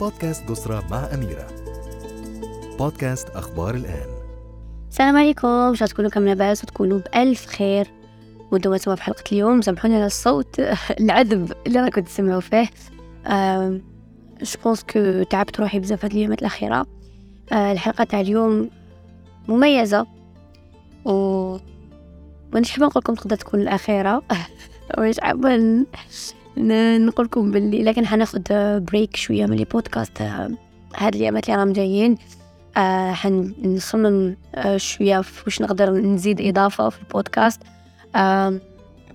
بودكاست قصرة مع أميرة. بودكاست أخبار الآن. السلام عليكم. إن شاء تكونوا كم لاباس وتكونوا بألف خير. ما في حلقة اليوم. سامحوني على الصوت. العذب اللي راكم تسمعوا فيه. je crois que تعبت روحي بزاف هاد الأيامات الأخيرة. أه الحلقة تاع اليوم مميزة. و مانيش حابة نقولكم تقدر تكون الأخيرة. مانيش حابة نقول لكم باللي لكن حناخد break شوية من البودكاست هاد الأيامات اللي راهم جايين آه حنصمم آه شوية واش نقدر نزيد إضافة في البودكاست آه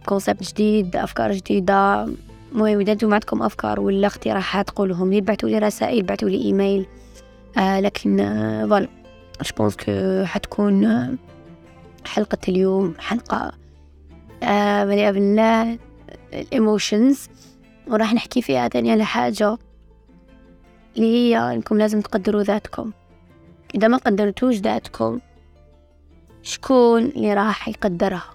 concept جديد أفكار جديدة. المهم إذا أنتم عندكم أفكار ولا اقتراحات قولهم لي بعثوا لي رسائل بعثوا لي إيميل آه لكن voilà آه je pense que حتكون آه حلقة اليوم حلقة آه مليئة بالله. ال emotions وراح نحكي فيها تاني على حاجة اللي هي إنكم لازم تقدروا ذاتكم. إذا ما قدرتوش ذاتكم شكون اللي راح يقدرها؟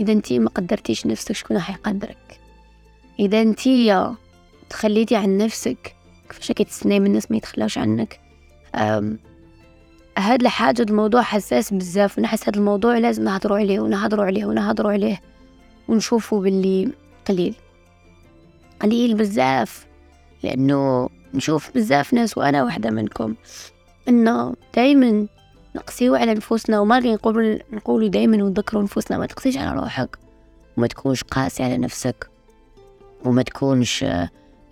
إذا انتي ما قدرتيش نفسك شكون راح يقدرك؟ إذا انتي تخليتي عن نفسك كيفاش تستني من الناس ما يتخلاوش عنك؟ هاد الحاجة الموضوع حساس بزاف ونحس هاد الموضوع لازم نهضروا عليه ونهضروا عليه ونهضروا عليه ونشوفوا باللي قليل. قليل بزاف لأنه نشوف بزاف ناس وأنا واحدة منكم إنه دايما نقسيو على نفوسنا وما نقول نقولوا دايما ونذكروا نفوسنا ما تقسيش على روحك وما تكونش قاسي على نفسك وما تكونش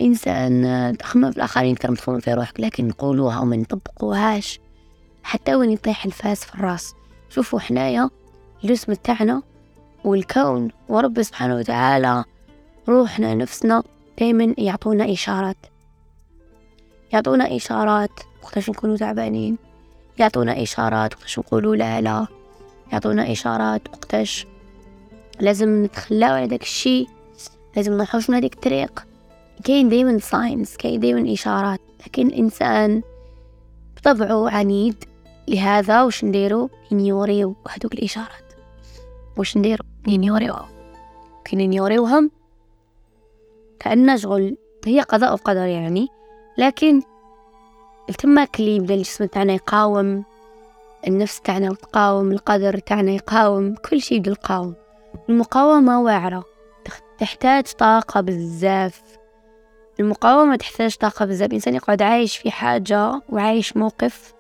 إنسان تخمم في الآخرين من تخمم في روحك لكن نقولوها وما نطبقوهاش حتى وين يطيح الفاس في الرأس. شوفوا حنايا الجسم تاعنا والكون ورب سبحانه وتعالى روحنا نفسنا دايما يعطونا إشارات. يعطونا إشارات وقتاش نكونوا تعبانين. يعطونا إشارات وقتاش نقولوا لا لا. يعطونا إشارات وقتاش لازم نتخلاو على داك الشي. لازم نروحوش من هذيك الطريق. كاين دايما signs كاين دايما إشارات. لكن الإنسان بطبعه عنيد لهذا وش نديرو؟ ينيوريو هذوك الإشارات. وش نديرو؟ ينيوريوها. كي نيوريوهم كأنه شغل هي قضاء وقدر يعني. لكن التماك اللي يبدأ الجسم تاعنا يقاوم النفس تاعنا تقاوم القدر تاعنا يقاوم كل شيء يبدأ يقاوم. المقاومة واعرة تحتاج طاقة بزاف. المقاومة تحتاج طاقة بزاف. الإنسان يقعد عايش في حاجة وعايش موقف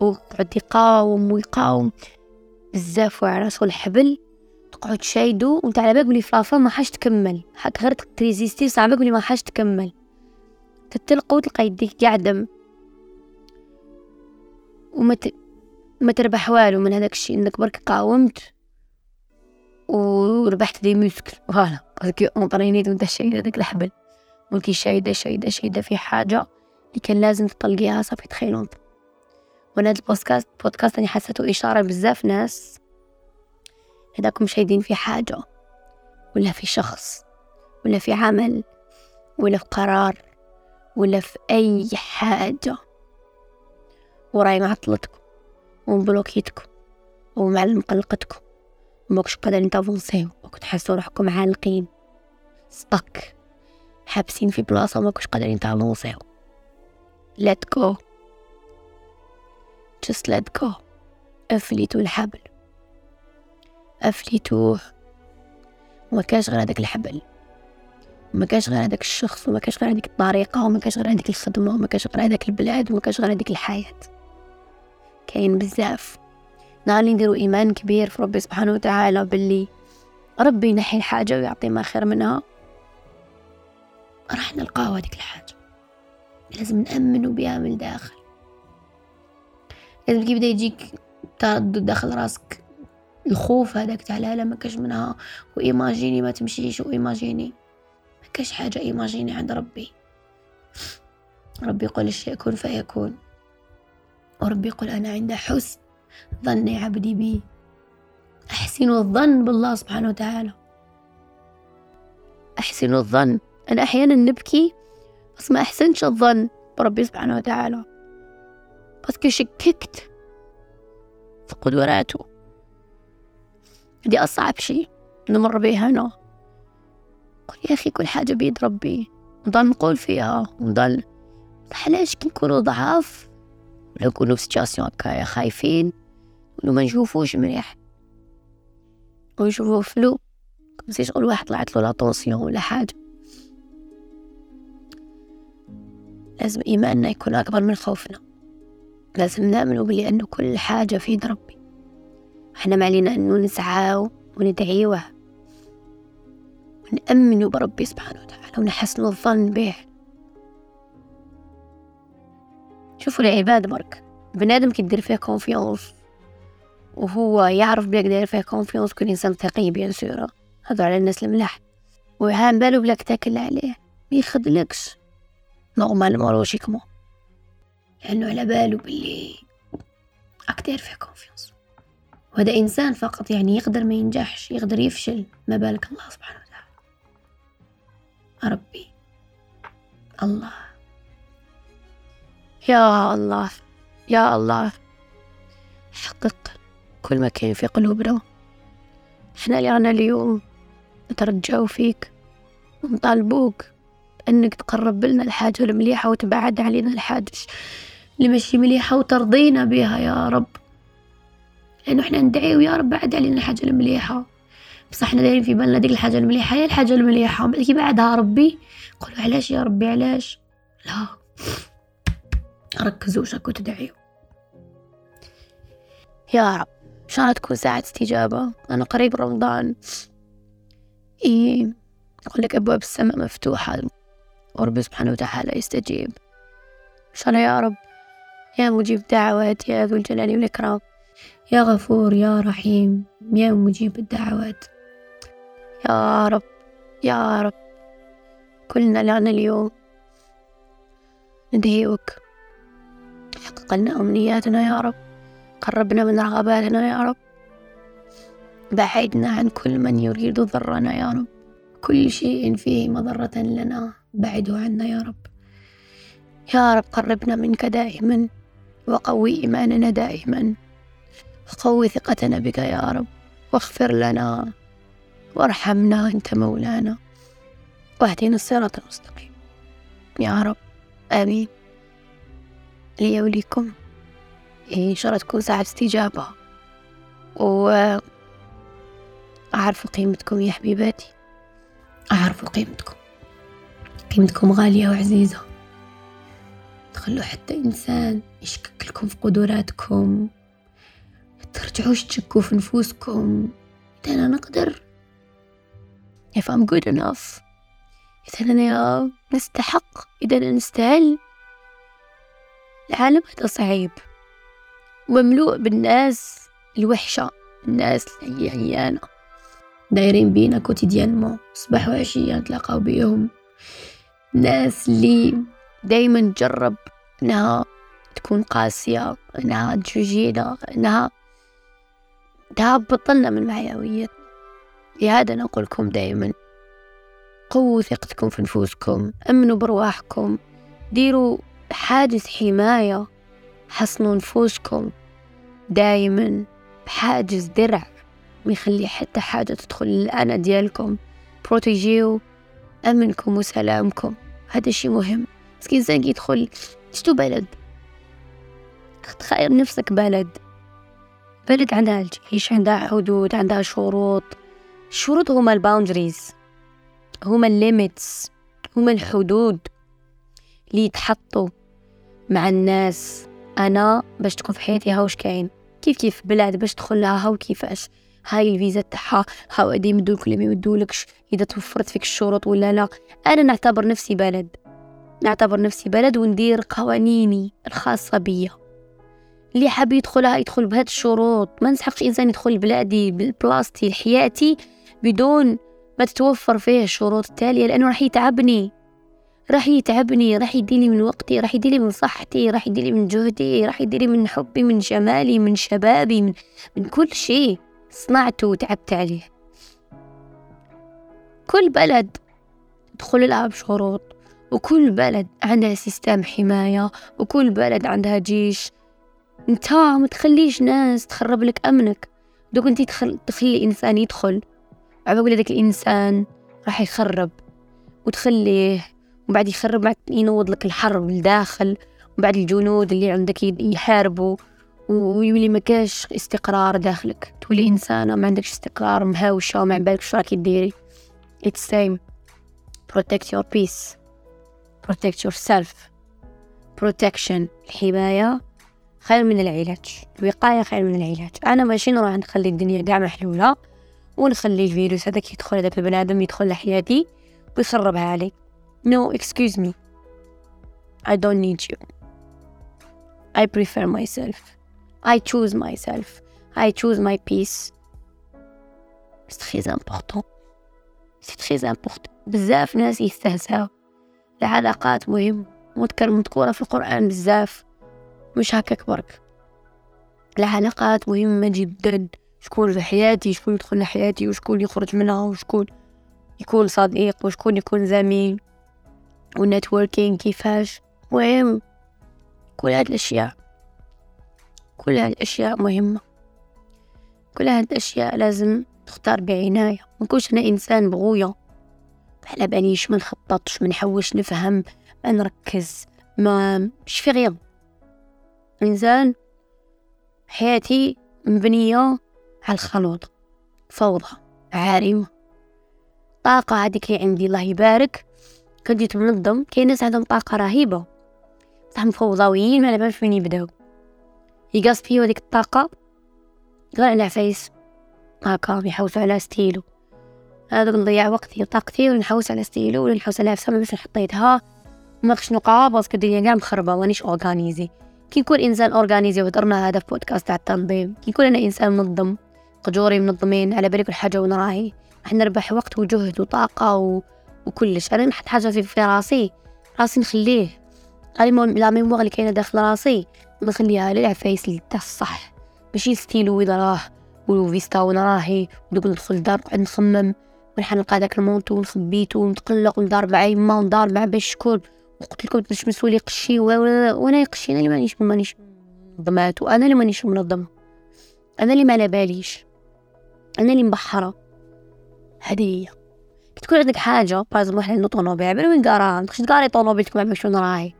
ويقعد يقاوم ويقاوم. بزاف واعرة. الحبل تقعد شايدو وانت على بالك بلي فلافا ما حاش تكمل. حق غير ت résister صعب بالك بلي ما حاش تكمل. تتلقى وتلقى يديك قاعدة. وما ت... ما تربح والو من هذاك الشيء إنك برك قاومت وربحت des muscles. voilà. parce que اونطرينيت وانت شايده داك الحبل. ولكي شايدة شايدة شايدة في حاجة اللي كان لازم تطلقيها صافي تخيلون وأنا هاد البودكاست بودكاست أني حسيتو إشارة بزاف ناس هداكم شايدين في حاجة ولا في شخص ولا في عمل ولا في قرار ولا في أي حاجة. وراي معطلتكم ومبلوكيتكم ومعلم قلقتكم وماكش قادرين تافونسيو وكنت تحسوا روحكم عالقين. stuck حابسين في بلاصة وماكوش قادرين ت avancer و let go. Just let go. أفلتوا الحبل. أفلتوه وما كاش غير هذاك الحبل. وما كاش غير هذاك الشخص وما كاش غير هذيك الطريقة وما كاش غير هذيك الخدمة وما كاش غير هذاك البلاد وما كاش غير هذيك الحياة. كاين بزاف. نهار اللي نديرو إيمان كبير في ربي سبحانه وتعالى باللي ربي ينحي الحاجة ويعطي ما خير منها. راح نلقاو هذيك الحاجة. لازم نأمنوا بها من الداخل. لازم كيبدا يجيك تردد داخل راسك. الخوف هذاك تاع لا ما كاش منها. وإيماجيني ما تمشيش وإيماجيني ما كاش حاجة إيماجيني عند ربي. ربي يقول الشيء يكون فيكون. وربي يقول أنا عند حسن ظن عبدي بي. احسنوا الظن بالله سبحانه وتعالى. احسنوا الظن. أنا أحيانا نبكي بس ما أحسنش الظن بربي سبحانه وتعالى. بس شككت في قدراته دي أصعب شي نمر بيها أنا قل يا أخي كل حاجة بيد ربي. نضل نقول فيها ونضل علاش كي نكونو ضعاف؟ نكونو في situation هكايا خايفين. ولو ما نشوفوش مليح ونشوفو flou. comme si شغل واحد طلعت له لا ولا حاجة. لازم إيماننا يكون أكبر من خوفنا. لازم نأمنوا بلي أنه كل حاجة في يد ربي. إحنا ما علينا أنه نسعى وندعيوه ونأمنوا بربي سبحانه وتعالى ونحسن الظن به. شوفوا العباد برك بنادم كيدير فيه confiance وهو يعرف بلي يدير فيه confiance كل إنسان ثقي bien sûr. هذا على الناس الملاح. وهان بالو بلاك تاكل عليه ما يخدلكش. normalement logiquement لأنه على بالو بلي راك داير فيه confiance وهذا إنسان فقط يعني يقدر ما ينجحش يقدر يفشل ما بالك؟ الله سبحانه وتعالى. ربي. الله. يا الله. يا الله. حقق كل ما كان في قلوبنا. إحنا اللي رانا اليوم نترجاو فيك ونطالبوك انك تقرب لنا الحاجة المليحة وتبعد علينا الحاجة اللي ماشي مليحة وترضينا بها يا رب. لأنه إحنا ندعيو يا رب بعد علينا الحاجة المليحة. بصح إحنا دايرين في بالنا ديك الحاجة المليحة هي الحاجة المليحة. ومن كي بعدها ربي قولوا علاش يا ربي علاش؟ لا. ركزوا شكو تدعيو يا رب. إن شاء الله تكون ساعة استجابة؟ أنا قريب رمضان. إيه يقول لك أبواب السماء مفتوحة. ورب سبحانه وتعالى يستجيب. إن شاء الله يا رب. يا مجيب دعوات يا ذو الجلال والإكرام. يا غفور يا رحيم يا مجيب الدعوات. يا رب يا رب كلنا لنا اليوم. ندعيوك حقق لنا أمنياتنا يا رب. قربنا من رغباتنا يا رب. بعدنا عن كل من يريد ضرنا يا رب. كل شيء فيه مضرة لنا. بعده عنا يا رب. يا رب قربنا منك دائما وقوي إيماننا دائما. وقوي ثقتنا بك يا رب. واغفر لنا. وارحمنا أنت مولانا. واهدنا الصراط المستقيم. يا رب. آمين. لي وليكم. إن شاء الله تكون ساعة استجابة. و أعرف قيمتكم يا حبيباتي. أعرف قيمتكم. قيمتكم غالية وعزيزة. تخلوا حتى إنسان يشكك لكم في قدراتكم. ترجعوش تشكوا في نفوسكم. إذا أنا نقدر. If I'm good enough. إذا أنا نستحق. إذا أنا نستاهل. العالم هذا صعيب. مملوء بالناس الوحشة. الناس اللي عيانة دايرين بينا كوتيديانمون. صباح وعشية نتلاقاو بيهم. ناس اللي دايما تجرب إنها تكون قاسية إنها تجوجينا إنها تهبط لنا من معنويتنا لهذا نقول لكم دايما. قووا ثقتكم في نفوسكم أمنوا برواحكم ديروا حاجز حماية حصنوا نفوسكم. دايما بحاجز درع ما يخلي حتى حاجة تدخل الأنا ديالكم. protéger و أمنكم وسلامكم. هذا شي مهم. بس كي يدخل. شتو بلد؟ تخيل نفسك بلد. بلد عندها الجيش عندها حدود عندها شروط. الشروط هما ال boundaries هما ال limits هما الحدود اللي يتحطوا مع الناس. أنا باش تكون في حياتي هاوش كاين؟ كيف كيف بلاد باش تدخل لها؟ هاو كيفاش؟ هاي الفيزا تاعها هاو غادي يمدولك ولا ما يمدولكش؟ إذا توفرت فيك الشروط ولا لا؟ أنا نعتبر نفسي بلد. نعتبر نفسي بلد وندير قوانيني الخاصة بيا. اللي حاب يدخلها يدخل بهاد الشروط. ما نسحقش إنسان يدخل بلادي بلاصتي لحياتي بدون ما تتوفر فيه الشروط التالية لأنه راح يتعبني. راح يتعبني راح يديلي من وقتي راح يديلي من صحتي راح يديلي من جهدي راح يديلي من حبي من جمالي من شبابي من, من كل شيء صنعته وتعبت عليه. كل بلد تدخل لها بشروط وكل بلد عندها سيستم حماية وكل بلد عندها جيش. انت ما تخليش ناس تخرب لك أمنك. دوك انت تخل... تخلي إنسان يدخل. عبالي ذاك الإنسان راح يخرب وتخليه وبعد يخرب معك ينوض لك الحرب الداخل وبعد الجنود اللي عندك يحاربوا ويولي ما كاش استقرار داخلك. تولي إنسانة ما عندكش استقرار مهاوشة وما بالك شو راكي ديري. It's same. Protect your peace. Protect yourself. Protection. الحماية. خير من العلاج الوقاية خير من العلاج. أنا ماشي نروح نخلي الدنيا قاع محلولة ونخلي الفيروس هذاك يدخل هذاك البنادم يدخل لحياتي ويخربها علي. No excuse me. I don't need you. I prefer myself. I choose myself. I choose my peace. C'est très important. C'est très important. بزاف ناس يستهزاو. العلاقات مهم. مذكر مذكورة في القرآن بزاف. مش هكاك برك. العلاقات مهمة جدا. شكون في حياتي شكون يدخل لحياتي وشكون يخرج منها وشكون يكون صديق وشكون يكون زميل والنتوركينج كيفاش. مهم. كل هاد الأشياء. كل هاد الأشياء مهمة. كل هاد الأشياء لازم تختار بعناية. منكونش أنا إنسان بغوية. على باليش ما نخططش ما نحوش نفهم ما نركز ما مش في غير إنسان حياتي مبنية على الخلوط فوضى عارمة. طاقة هذيك اللي عندي الله يبارك. كنت منظم كاين ناس عندهم طاقة رهيبة. بصح مفوضويين ما نعرفش فين يبداو. يقص هذيك الطاقة غير على عفايس. هاكا يحوسوا على ستيلو. هذا نضيع وقتي وطاقتي ونحوس على ستيلو ولا نحوس على عفسة باش نحطيتها. ما خش نقع parce que الدنيا كاع مخربة مانيش organisée كي نكون إنسان organisé وهضرنا هذا في بودكاست تاع التنظيم. كي نكون أنا إنسان منظم قجوري منظمين على بالي كل حاجة وين راهي؟ راح نربح وقت وجهد وطاقة و... وكلش أنا نحط حاجة في, في راسي. راسي نخليه. la mémoire اللي كاينة داخل راسي. نخليها للعفايس تاع الصح ماشي ستيلو وين راه. وفيستا وين راهي. ودوك ندخل الدار نقعد نخمم. ونحن داك ال manteau ونخبيتو ونتقلق وندار مع يما وندار مع باش شكون وقلت لكم باش مسؤولي قشي وأنا يقشي أنا اللي مانيش مانيش منظمات وأنا اللي مانيش منظمة. أنا اللي ما على باليش أنا اللي مبحرة. هذه هي. تكون عندك حاجة بازم واحد عنده طونوبيل عبالي وين قراها متقدرش تقاري طونوبيلتك مع شنو راهي.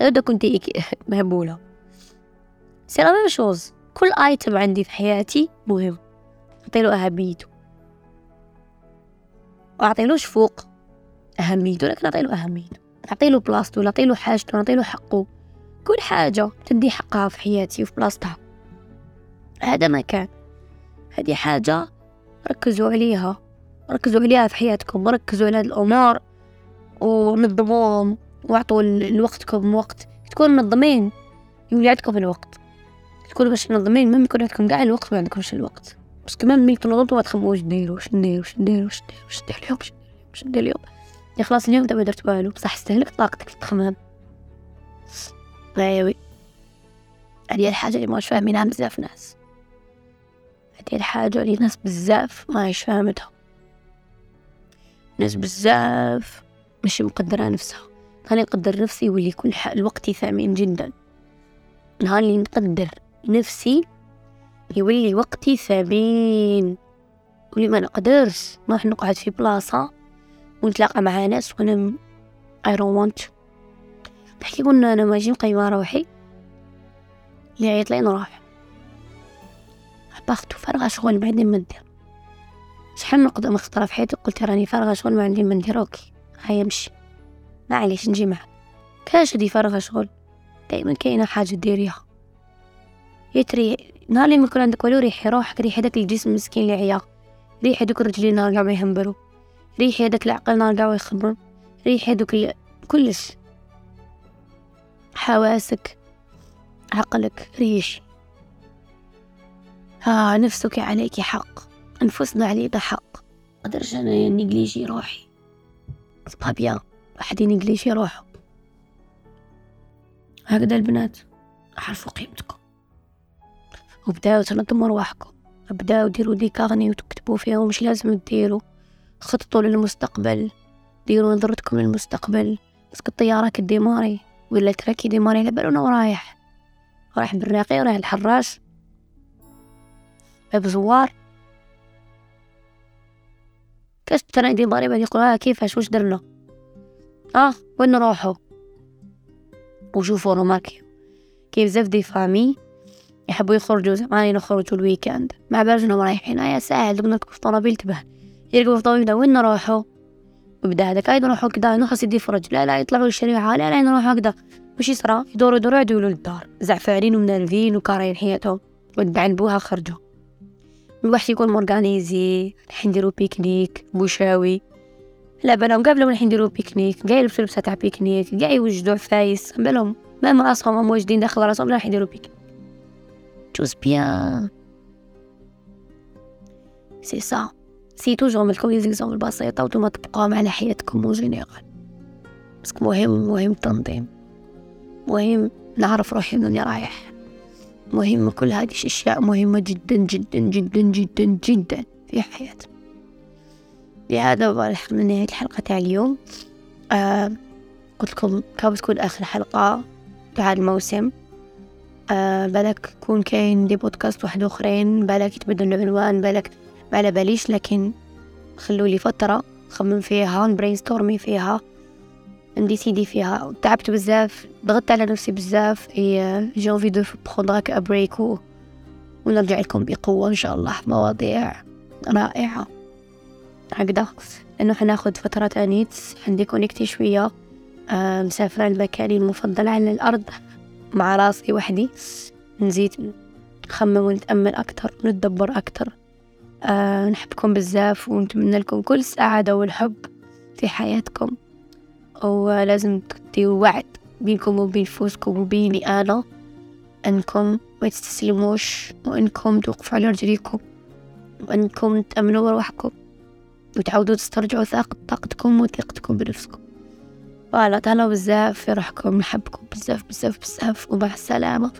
هذا كنت مهبولة. c'est la chose كل item عندي في حياتي مهم. نعطيلو أهميته. وأعطيلوش فوق أهميته لكن نعطيلو أهميته. نعطيلو بلاصتو نعطيلو حاجته نعطيلو حقه. كل حاجة تدي حقها في حياتي وفي بلاصتها. هذا ما كان هذه حاجة ركزوا عليها. ركزوا عليها في حياتكم. ركزوا على الأمور. ونظموهم. وأعطوا لوقتكم وقت. تكونوا منظمين. يولي عندكم الوقت. تكونوا باش منظمين. ما يكون عندكم كاع الوقت ما عندكمش الوقت. بس كمان ملي تنوضوا تخمموا واش نديرو واش نديرو واش نديرو واش نديرو واش ندير اليوم واش ندير اليوم. يا خلاص اليوم ما درت والو. بصح استهلك طاقتك في التخمام ايوي هذه الحاجة اللي ماش فاهمينها بزاف ناس. هذه الحاجة اللي ناس بزاف ماهيش فاهمتها. ناس بزاف مش مقدرة نفسها. نهار نقدر نفسي يولي كل الوقت ثمين جدا. نهار اللي نقدر نفسي يولي وقتي ثمين ولي ما نقدرش. نروح نقعد في بلاصة ونتلاقى مع ناس وأنا I don't want. تحكي قلنا أنا ماجي مقيمة روحي. اللي عيط لي نروح باختو فارغة شغل ما عندي ما ندير شحال نقدر مختارة في حياتي؟ قلت راني فارغة شغل ما عندي ما ندير أوكي. هيا مشي معليش نجي معك كاش دي فارغة شغل؟ دايما كاينة حاجة ديريها. يتري نهار اللي ما يكون عندك والو ريحي روحك ريحي هداك الجسم المسكين اللي عيا ريحي دوك الرجلين نهار قاع ما يهمبرو. ريحي هداك العقل نهار قاع يخمم ريحي هدوك ال... كلش. حواسك عقلك ريش. ها نفسك عليك حق. أنفسنا علينا حق. قدرش أنا نيجليجي روحي؟ سبا بيان واحد ينيجليجي روحه. هكذا البنات عرفوا قيمتكم. وبداو تنظموا رواحكم. بداو ديروا دي كاغني وتكتبوا فيهم مش لازم ديروا خططوا للمستقبل. ديروا نظرتكم للمستقبل. بس الطيارة كديماري ولا التراكي ديماري على بالنا ورايح. رايح بالراقي ورايح الحراس. باب زوار. كاش ترى ديماري بعد يقول ها كيفاش؟ واش درنا؟ آه وين نروحوا وشوفوا روماكي كيف بزاف دي فامي. يحبوا يخرجوا زمان نخرجوا الويكند مع بالك انهم رايحين يا ساهل بدنا في طنابيل تبه. يرقوا في طنابيل وين نروحوا؟ وبدأ هذاك أيضا نروحوا كذا نخلص يدي فرج. لا لا يطلعوا الشريعة لا لا نروحوا هكذا. وش يصرى؟ يدوروا يدوروا يعدوا للدار. زعفارين ومنالفين وكارين حياتهم. ودعن بوها خرجوا. الواحد يكون مورغانيزي الحين نديرو بيكنيك بوشاوي. لا بلاهم قبل الحين نديرو بيكنيك كاع يلبسوا لبسة تاع بيكنيك كاع يوجدوا عفايس. بالهم ما راسهم هم واجدين داخل راسهم راح يديرو pique-nique. tout est bien. c'est ça. c'est toujours نمدلكم les exemples بسيطة وتوما تبقاهم على حياتكم en général parce que مهم مهم التنظيم. مهم نعرف روحي وين رايح. مهم كل هذه الأشياء مهمة جدا جدا جدا جدا جدا في حياتنا. لهذا من نهاية الحلقة تاع اليوم. آه قلت لكم كانت تكون آخر حلقة تاع الموسم. آه بالك يكون كاين des podcasts واحد أخرين بالك يتبدل العنوان بالك ما على باليش لكن خلوا لي فترة نخمم فيها ن brainstormer فيها ن décider فيها. تعبت بزاف ضغطت على نفسي بزاف. et j'ai envie de prendre هكا break ونرجع لكم بقوة إن شاء الله. مواضيع رائعة. هكذا. لأنه حناخد فترة انيت حنديكونكتي شوية. آه مسافرة لمكاني المفضل على الأرض مع راسي وحدي. نزيد نخمم ونتأمل أكتر ونتدبر أكتر. آه نحبكم بزاف ونتمنى لكم كل السعادة والحب في حياتكم. ولازم تديروا وعد بينكم وبين فوسكم وبيني أنا أنكم ما تستسلموش وأنكم توقفوا على رجليكم وأنكم تأمنوا بروحكم وتعودوا تسترجعوا طاقتكم وثقتكم بنفسكم. فوالا تهلاو بزاف في روحكم نحبكم بزاف بزاف بزاف ومع السلامة.